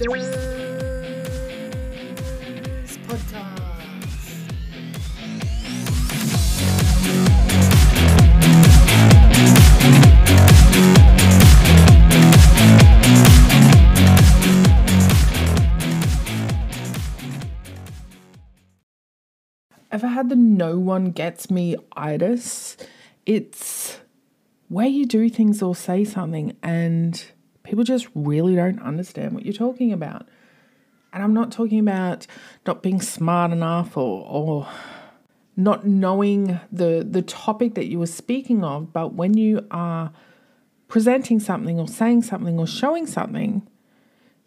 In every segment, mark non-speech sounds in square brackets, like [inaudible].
Podcast. Ever had the no one gets me itis? It's where you do things or say something and people just really don't understand what you're talking about. And I'm not talking about not being smart enough or, or not knowing the the topic that you were speaking of, but when you are presenting something or saying something or showing something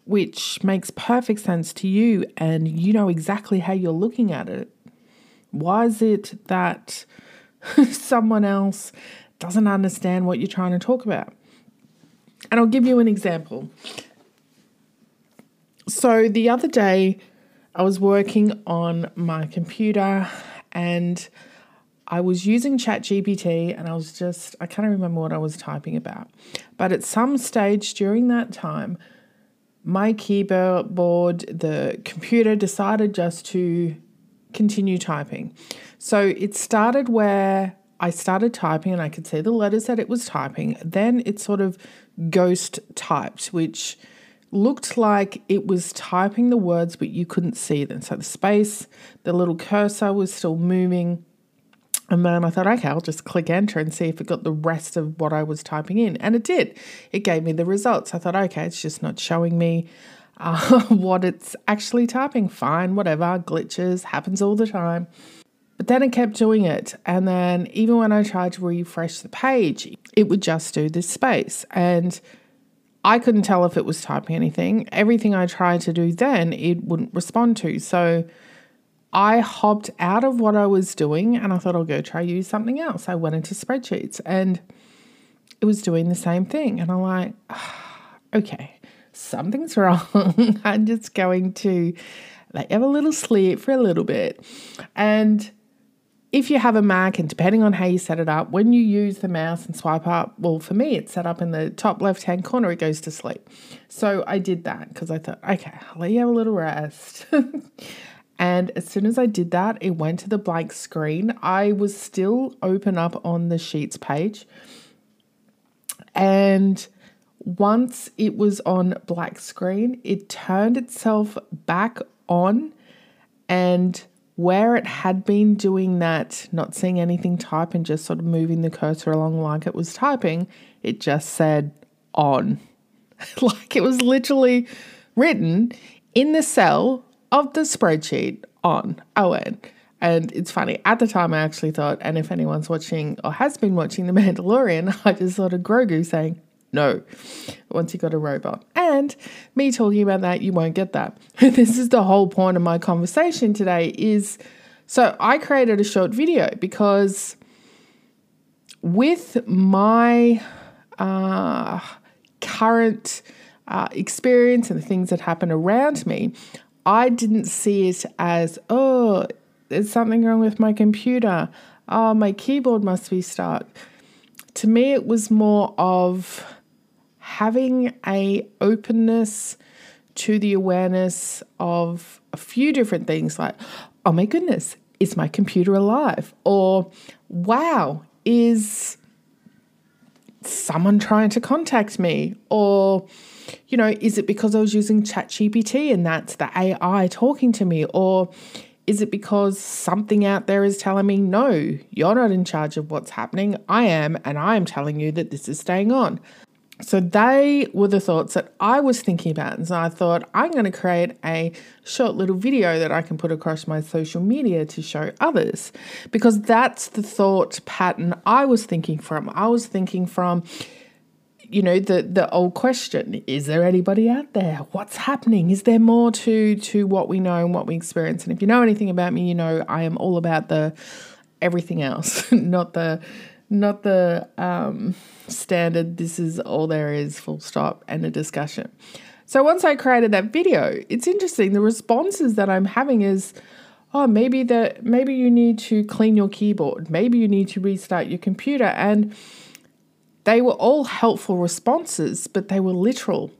which makes perfect sense to you and you know exactly how you're looking at it, why is it that [laughs] someone else doesn't understand what you're trying to talk about? And I'll give you an example. So the other day, I was working on my computer and I was using ChatGPT and I was just, I can't remember what I was typing about. But at some stage during that time, my keyboard, the computer decided just to continue typing. So it started where I started typing and I could see the letters that it was typing. Then it sort of ghost typed, which looked like it was typing the words, but you couldn't see them. So the space, the little cursor was still moving. And then I thought, okay, I'll just click enter and see if it got the rest of what I was typing in. And it did. It gave me the results. I thought, okay, it's just not showing me uh, [laughs] what it's actually typing. Fine, whatever, glitches, happens all the time. But then it kept doing it. And then even when I tried to refresh the page, it would just do this space. And I couldn't tell if it was typing anything. Everything I tried to do then, it wouldn't respond to. So I hopped out of what I was doing and I thought I'll go try use something else. I went into spreadsheets and it was doing the same thing. And I'm like, [sighs] okay, something's [laughs] wrong. I'm just going to like have a little sleep for a little bit. And if you have a Mac and depending on how you set it up, when you use the mouse and swipe up, well, for me, it's set up in the top left hand corner, it goes to sleep. So I did that because I thought, okay, I'll let you have a little rest. [laughs] and as soon as I did that, it went to the blank screen. I was still open up on the Sheets page. And once it was on black screen, it turned itself back on and where it had been doing that, not seeing anything type and just sort of moving the cursor along like it was typing, it just said on. [laughs] like it was literally written in the cell of the spreadsheet on oh, ON. And it's funny, at the time I actually thought, and if anyone's watching or has been watching The Mandalorian, [laughs] I just thought of Grogu saying, no, once you got a robot. And me talking about that, you won't get that. [laughs] this is the whole point of my conversation today is so I created a short video because with my uh, current uh, experience and the things that happen around me, I didn't see it as, oh, there's something wrong with my computer. Oh, my keyboard must be stuck. To me, it was more of having a openness to the awareness of a few different things like, oh my goodness, is my computer alive? Or, wow, is someone trying to contact me? Or, you know, is it because I was using ChatGPT and that's the AI talking to me? Or is it because something out there is telling me, no, you're not in charge of what's happening? I am, and I am telling you that this is staying on. So they were the thoughts that I was thinking about. And so I thought, I'm going to create a short little video that I can put across my social media to show others. Because that's the thought pattern I was thinking from. I was thinking from, you know, the the old question, is there anybody out there? What's happening? Is there more to to what we know and what we experience? And if you know anything about me, you know I am all about the everything else, [laughs] not the not the um, standard, this is all there is, full stop, and a discussion. So once I created that video, it's interesting. The responses that I'm having is, oh, maybe that maybe you need to clean your keyboard, maybe you need to restart your computer, and they were all helpful responses, but they were literal.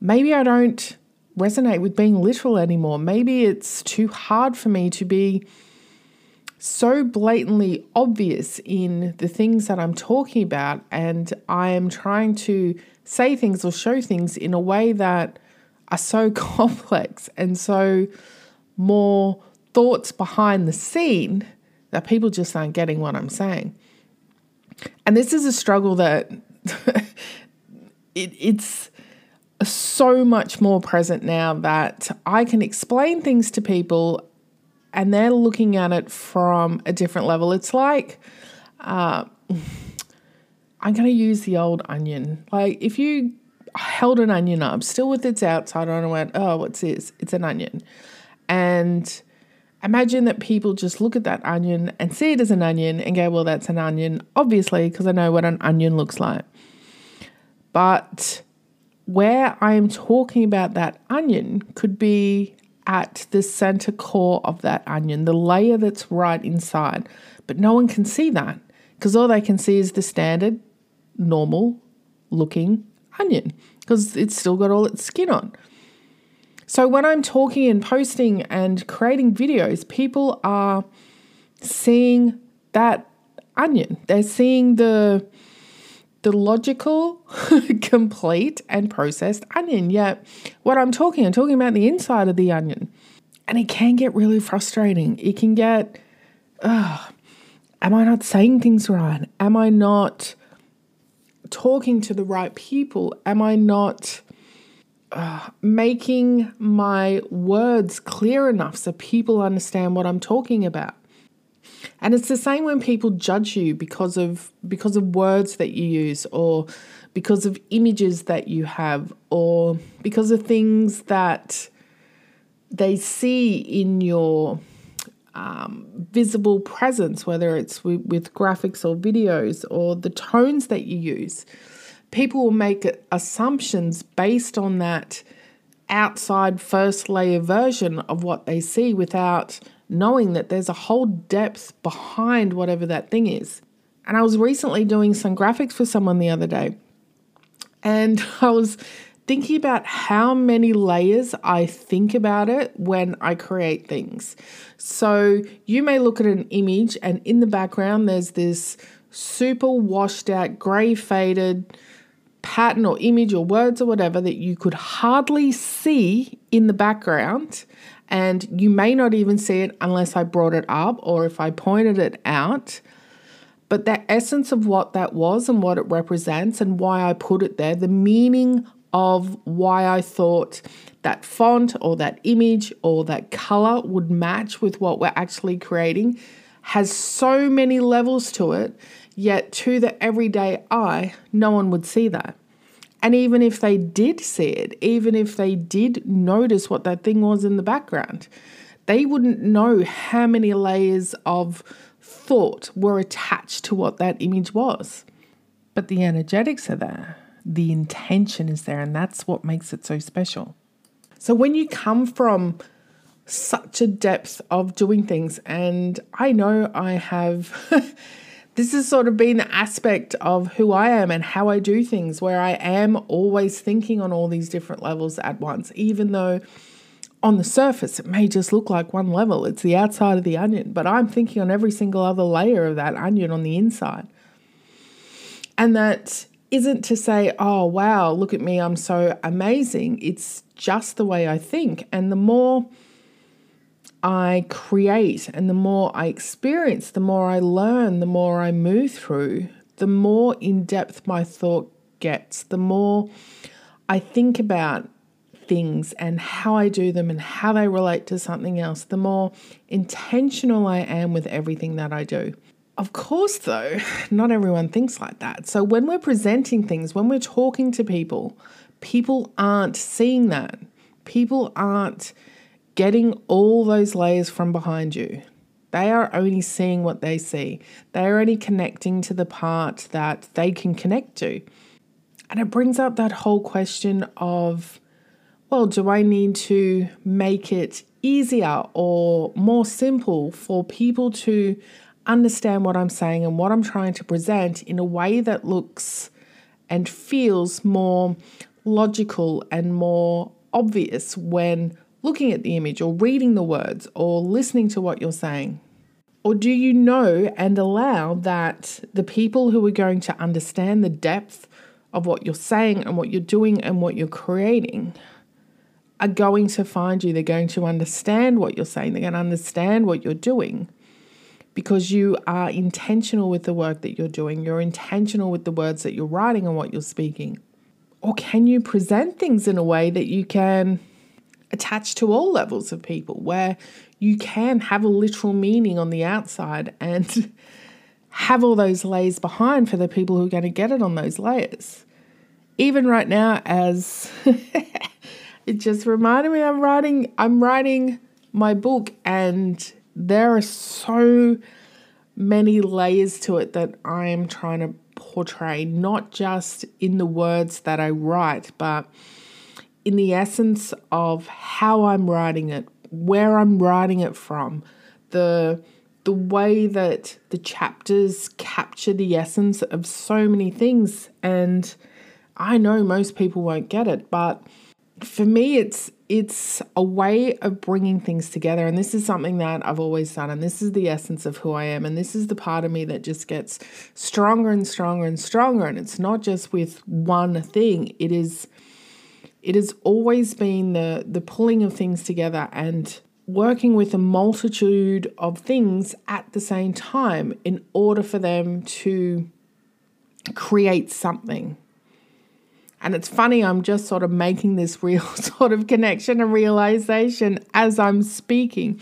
Maybe I don't resonate with being literal anymore. Maybe it's too hard for me to be so blatantly obvious in the things that I'm talking about, and I am trying to say things or show things in a way that are so [laughs] complex and so more thoughts behind the scene that people just aren't getting what I'm saying. And this is a struggle that [laughs] it, it's so much more present now that I can explain things to people and they're looking at it from a different level. It's like, uh, I'm going to use the old onion. Like, if you held an onion up, still with its outside on, and went, oh, what's this? It's an onion. And imagine that people just look at that onion and see it as an onion and go, well, that's an onion, obviously, because I know what an onion looks like. But where I'm talking about that onion could be at the center core of that onion, the layer that's right inside. But no one can see that because all they can see is the standard, normal looking onion because it's still got all its skin on. So when I'm talking and posting and creating videos, people are seeing that onion. They're seeing the the logical, [laughs] complete, and processed onion. Yet, what I'm talking, I'm talking about the inside of the onion. And it can get really frustrating. It can get, am I not saying things right? Am I not talking to the right people? Am I not making my words clear enough so people understand what I'm talking about? And it's the same when people judge you because of because of words that you use or because of images that you have or because of things that they see in your um, visible presence, whether it's with, with graphics or videos or the tones that you use. People will make assumptions based on that outside first layer version of what they see without knowing that there's a whole depth behind whatever that thing is. And I was recently doing some graphics for someone the other day, and [laughs] I was thinking about how many layers I think about it when I create things. So you may look at an image, and in the background, there's this super washed out, grey faded pattern or image or words or whatever that you could hardly see in the background and you may not even see it unless I brought it up or if I pointed it out. But that essence of what that was and what it represents and why I put it there, the meaning of why I thought that font or that image or that color would match with what we're actually creating has so many levels to it, yet to the everyday eye, no one would see that. And even if they did see it, even if they did notice what that thing was in the background, they wouldn't know how many layers of thought were attached to what that image was. But the energetics are there, the intention is there, and that's what makes it so special. So when you come from such a depth of doing things, and I know I have [laughs] this has sort of been the aspect of who I am and how I do things, where I am always thinking on all these different levels at once, even though on the surface it may just look like one level. It's the outside of the onion, but I'm thinking on every single other layer of that onion on the inside. And that isn't to say, oh, wow, look at me, I'm so amazing. It's just the way I think. And the more I create and the more I experience, the more I learn, the more I move through, the more in depth my thought gets, the more I think about things and how I do them and how they relate to something else, the more intentional I am with everything that I do. Of course, though, [laughs] not everyone thinks like that. So when we're presenting things, when we're talking to people, people aren't seeing that. People aren't getting all those layers from behind you. They are only seeing what they see. They are only connecting to the part that they can connect to. And it brings up that whole question of, well, do I need to make it easier or more simple for people to understand what I'm saying and what I'm trying to present in a way that looks and feels more logical and more obvious when looking at the image or reading the words or listening to what you're saying? Or do you know and allow that the people who are going to understand the depth of what you're saying and what you're doing and what you're creating are going to find you? They're going to understand what you're saying, they're going to understand what you're doing because you are intentional with the work that you're doing, you're intentional with the words that you're writing and what you're speaking. Or can you present things in a way that you can attach to all levels of people, where you can have a literal meaning on the outside and [laughs] have all those layers behind for the people who are going to get it on those layers? Even right now, as [laughs] it just reminded me, I'm writing, I'm writing my book, and there are so many layers to it that I am trying to portray, not just in the words that I write, but in the essence of how I'm writing it, where I'm writing it from, the the way that the chapters capture the essence of so many things and I know most people won't get it, but for me it's it's a way of bringing things together and this is something that I've always done and this is the essence of who I am and this is the part of me that just gets stronger and stronger and stronger and it's not just with one thing it is it has always been the the pulling of things together and working with a multitude of things at the same time in order for them to create something and it's funny, I'm just sort of making this real [laughs] sort of connection and realization as I'm speaking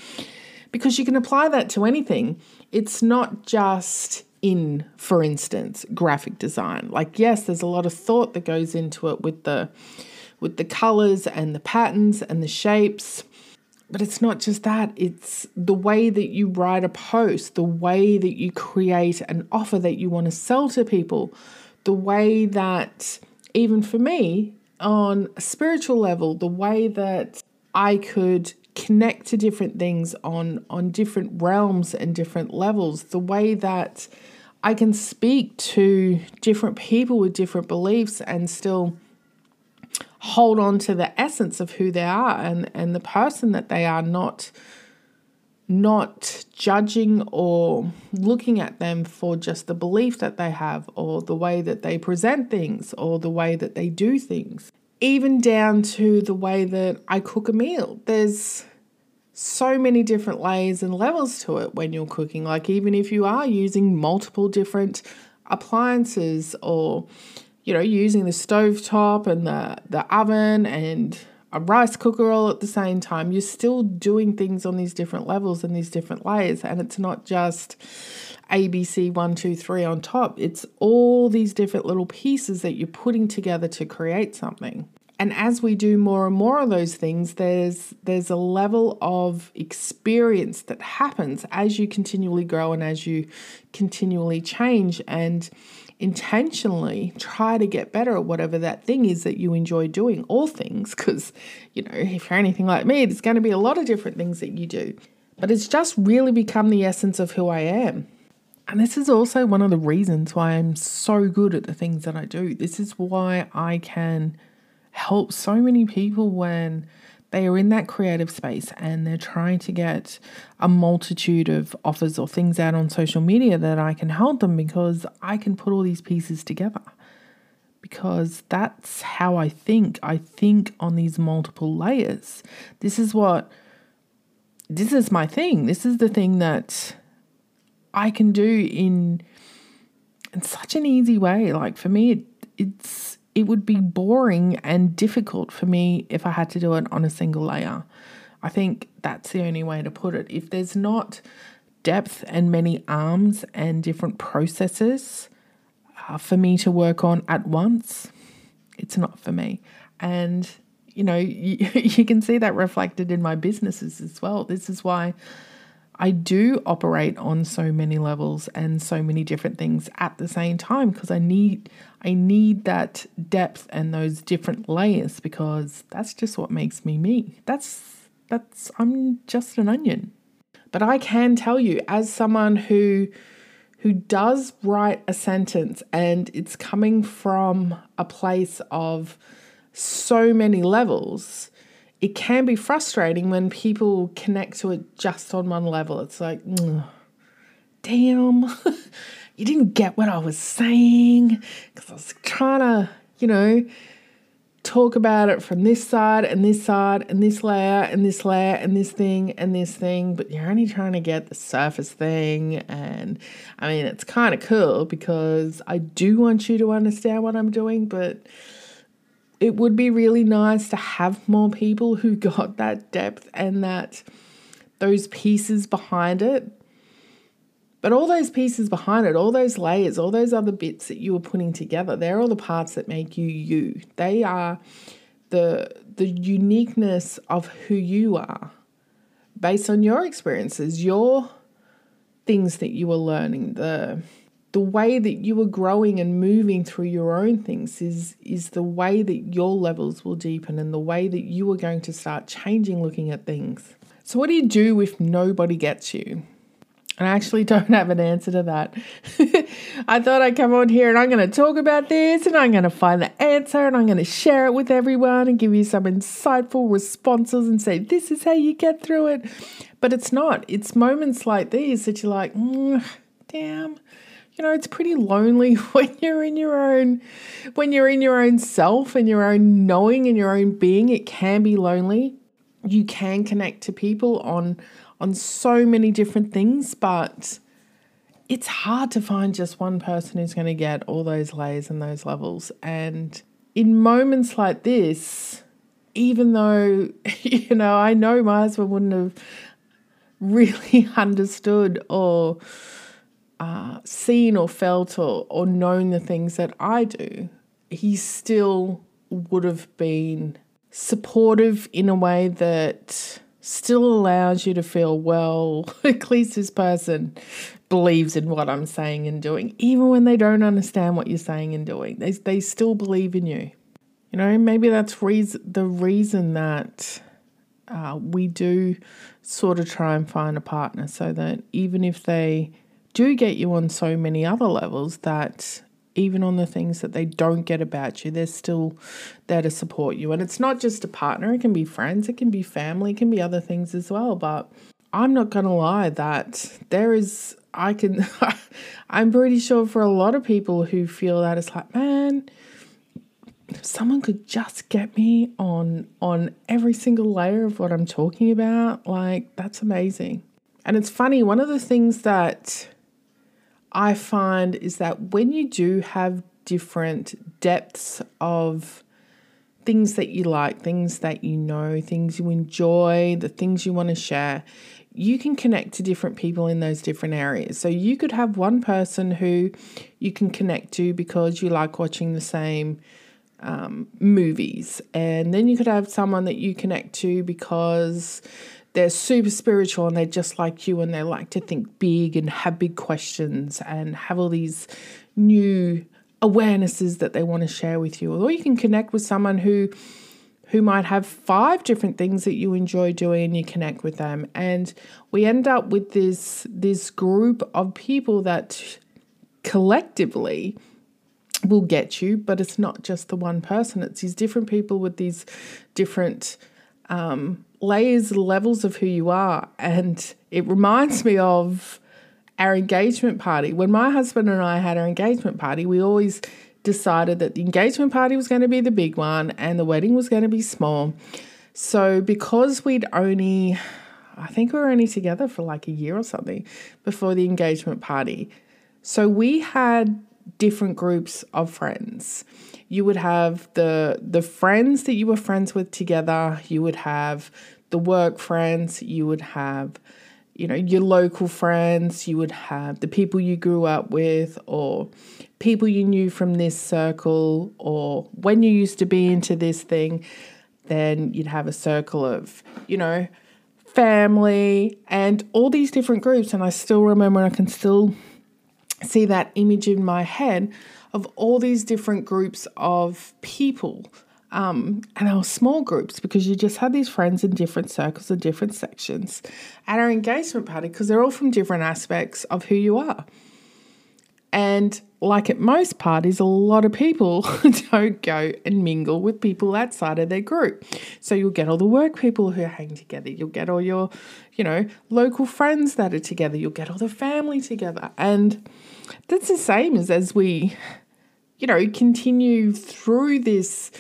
because you can apply that to anything. It's not just in, for instance, graphic design. Like, yes, there's a lot of thought that goes into it with the with the colors and the patterns and the shapes. But it's not just that, it's the way that you write a post, the way that you create an offer that you want to sell to people, the way that even for me, on a spiritual level, the way that I could connect to different things on on different realms and different levels, the way that I can speak to different people with different beliefs and still hold on to the essence of who they are and, and the person that they are, not not judging or looking at them for just the belief that they have or the way that they present things or the way that they do things, even down to the way that I cook a meal. There's so many different layers and levels to it when you're cooking. Like, even if you are using multiple different appliances or you know using the stove top and the the oven and a rice cooker all at the same time. You're still doing things on these different levels and these different layers, and it's not just ABC one, two, three on top. It's all these different little pieces that you're putting together to create something. And as we do more and more of those things, there's there's a level of experience that happens as you continually grow and as you continually change. And intentionally try to get better at whatever that thing is that you enjoy doing, all things, because, you know, if you're anything like me, there's going to be a lot of different things that you do. But it's just really become the essence of who I am. And this is also one of the reasons why I'm so good at the things that I do. This is why I can help so many people when they are in that creative space and they're trying to get a multitude of offers or things out on social media that I can help them because I can put all these pieces together. Because that's how I think. I think on these multiple layers. This is what, this is my thing. This is the thing that I can do in, in such an easy way. Like for me, it, it's it would be boring and difficult for me if I had to do it on a single layer. I think that's the only way to put it. If there's not depth and many arms and different processes uh, for me to work on at once, it's not for me. And, you know, you, [laughs] you can see that reflected in my businesses as well. This is why I do operate on so many levels and so many different things at the same time because I need I need that depth and those different layers because that's just what makes me me. That's that's I'm just an onion. But I can tell you as someone who who does write a sentence and it's coming from a place of so many levels, it can be frustrating when people connect to it just on one level. It's like, mm, damn, [laughs] you didn't get what I was saying because I was trying to, you know, talk about it from this side and this side and this layer and this layer and this thing and this thing, but you're only trying to get the surface thing. And I mean, it's kind of cool because I do want you to understand what I'm doing, but it would be really nice to have more people who [laughs] got that depth and that those pieces behind it. But all those pieces behind it, all those layers, all those other bits that you were putting together, they're all the parts that make you you. They are the the uniqueness of who you are based on your experiences, your things that you were learning, the the way that you are growing and moving through your own things is is the way that your levels will deepen and the way that you are going to start changing looking at things. So what do you do if nobody gets you? And I actually [laughs] don't have an answer to that. [laughs] I thought I'd come on here and I'm going to talk about this and I'm going to find the answer and I'm going to share it with everyone and give you some insightful responses and say, this is how you get through it. But it's not. It's moments like these that you're like, mm, damn, you know, it's pretty lonely [laughs] when you're in your own when you're in your own self and your own knowing and your own being, it can be lonely. You can connect to people on on so many different things, but it's hard to find just one person who's going to get all those layers and those levels. And in moments like this, even though, [laughs] you know, I know my husband wouldn't have really [laughs] understood or uh, seen or felt or, or known the things that I do, he still would have been supportive in a way that still allows you to feel, well, [laughs] at least this person believes in what I'm saying and doing, even when they don't understand what you're saying and doing. They, they still believe in you. You know, maybe that's reason, the reason that uh, we do sort of try and find a partner so that even if they do get you on so many other levels that even on the things that they don't get about you, they're still there to support you. And it's not just a partner, it can be friends, it can be family, it can be other things as well. But I'm not going to lie that there is, I can, [laughs] I'm pretty sure for a lot of people who feel that it's like, man, if someone could just get me on on every single layer of what I'm talking about, like that's amazing. And it's funny, one of the things that I find is that when you do have different depths of things that you like, things that you know, things you enjoy, the things you want to share, you can connect to different people in those different areas. So you could have one person who you can connect to because you like watching the same um, movies, and then you could have someone that you connect to because they're super spiritual and they're just like you and they like to think big and have big questions and have all these new awarenesses that they want to share with you. Or you can connect with someone who who might have five different things that you enjoy doing and you connect with them and we end up with this this group of people that collectively will get you but it's not just the one person it's these different people with these different um, layers, levels of who you are. And it reminds me of our engagement party. When my husband and I had our engagement party, we always decided that the engagement party was going to be the big one and the wedding was going to be small. So, because we'd only, I think we were only together for like a year or something before the engagement party. So, we had different groups of friends. You would have the the friends that you were friends with together. You would have the work friends. You would have you know your local friends. You would have the people you grew up with or people you knew from this circle or when you used to be into this thing. Then you'd have a circle of you know family and all these different groups. And I still remember I can still see that image in my head of all these different groups of people. Um, and our small groups because you just had these friends in different circles and different sections at our engagement party because they're all from different aspects of who you are. And like at most parties, a lot of people [laughs] don't go and mingle with people outside of their group. So you'll get all the work people who hang together. You'll get all your, you know, local friends that are together. You'll get all the family together. And that's the same as as we, you know, continue through this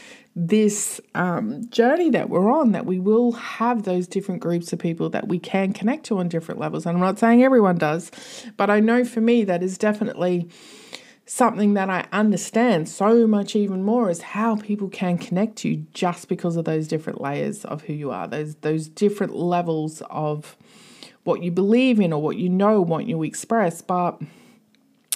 this um, journey that we're on that we will have those different groups of people that we can connect to on different levels. And I'm not saying everyone does, but I know for me that is definitely something that I understand so much even more is how people can connect to you just because of those different layers of who you are, those those different levels of what you believe in or what you know, what you express. But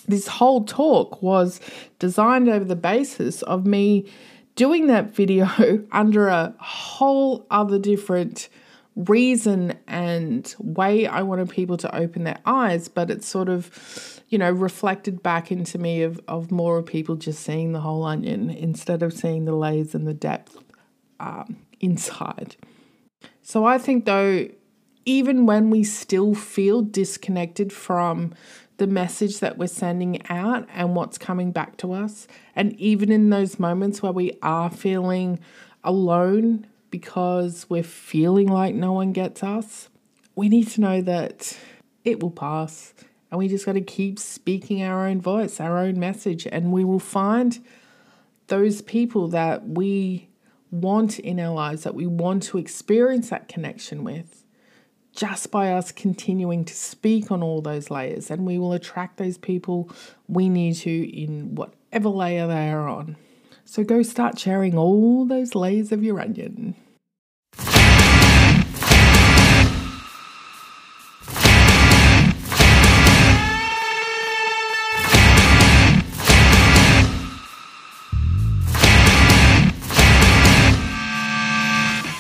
this whole talk was designed over the basis of me doing that video [laughs] under a whole other different reason and way I wanted people to open their eyes, but it's sort of, you know, reflected back into me of, of more of people just seeing the whole onion instead of seeing the layers and the depth um, inside. So I think though, even when we still feel disconnected from the message that we're sending out and what's coming back to us. And even in those moments where we are feeling alone because we're feeling like no one gets us, we need to know that it will pass. And we just got to keep speaking our own voice, our own message, and we will find those people that we want in our lives, that we want to experience that connection with just by us continuing to speak on all those layers, and we will attract those people we need to in whatever layer they are on. So go start sharing all those layers of your onion.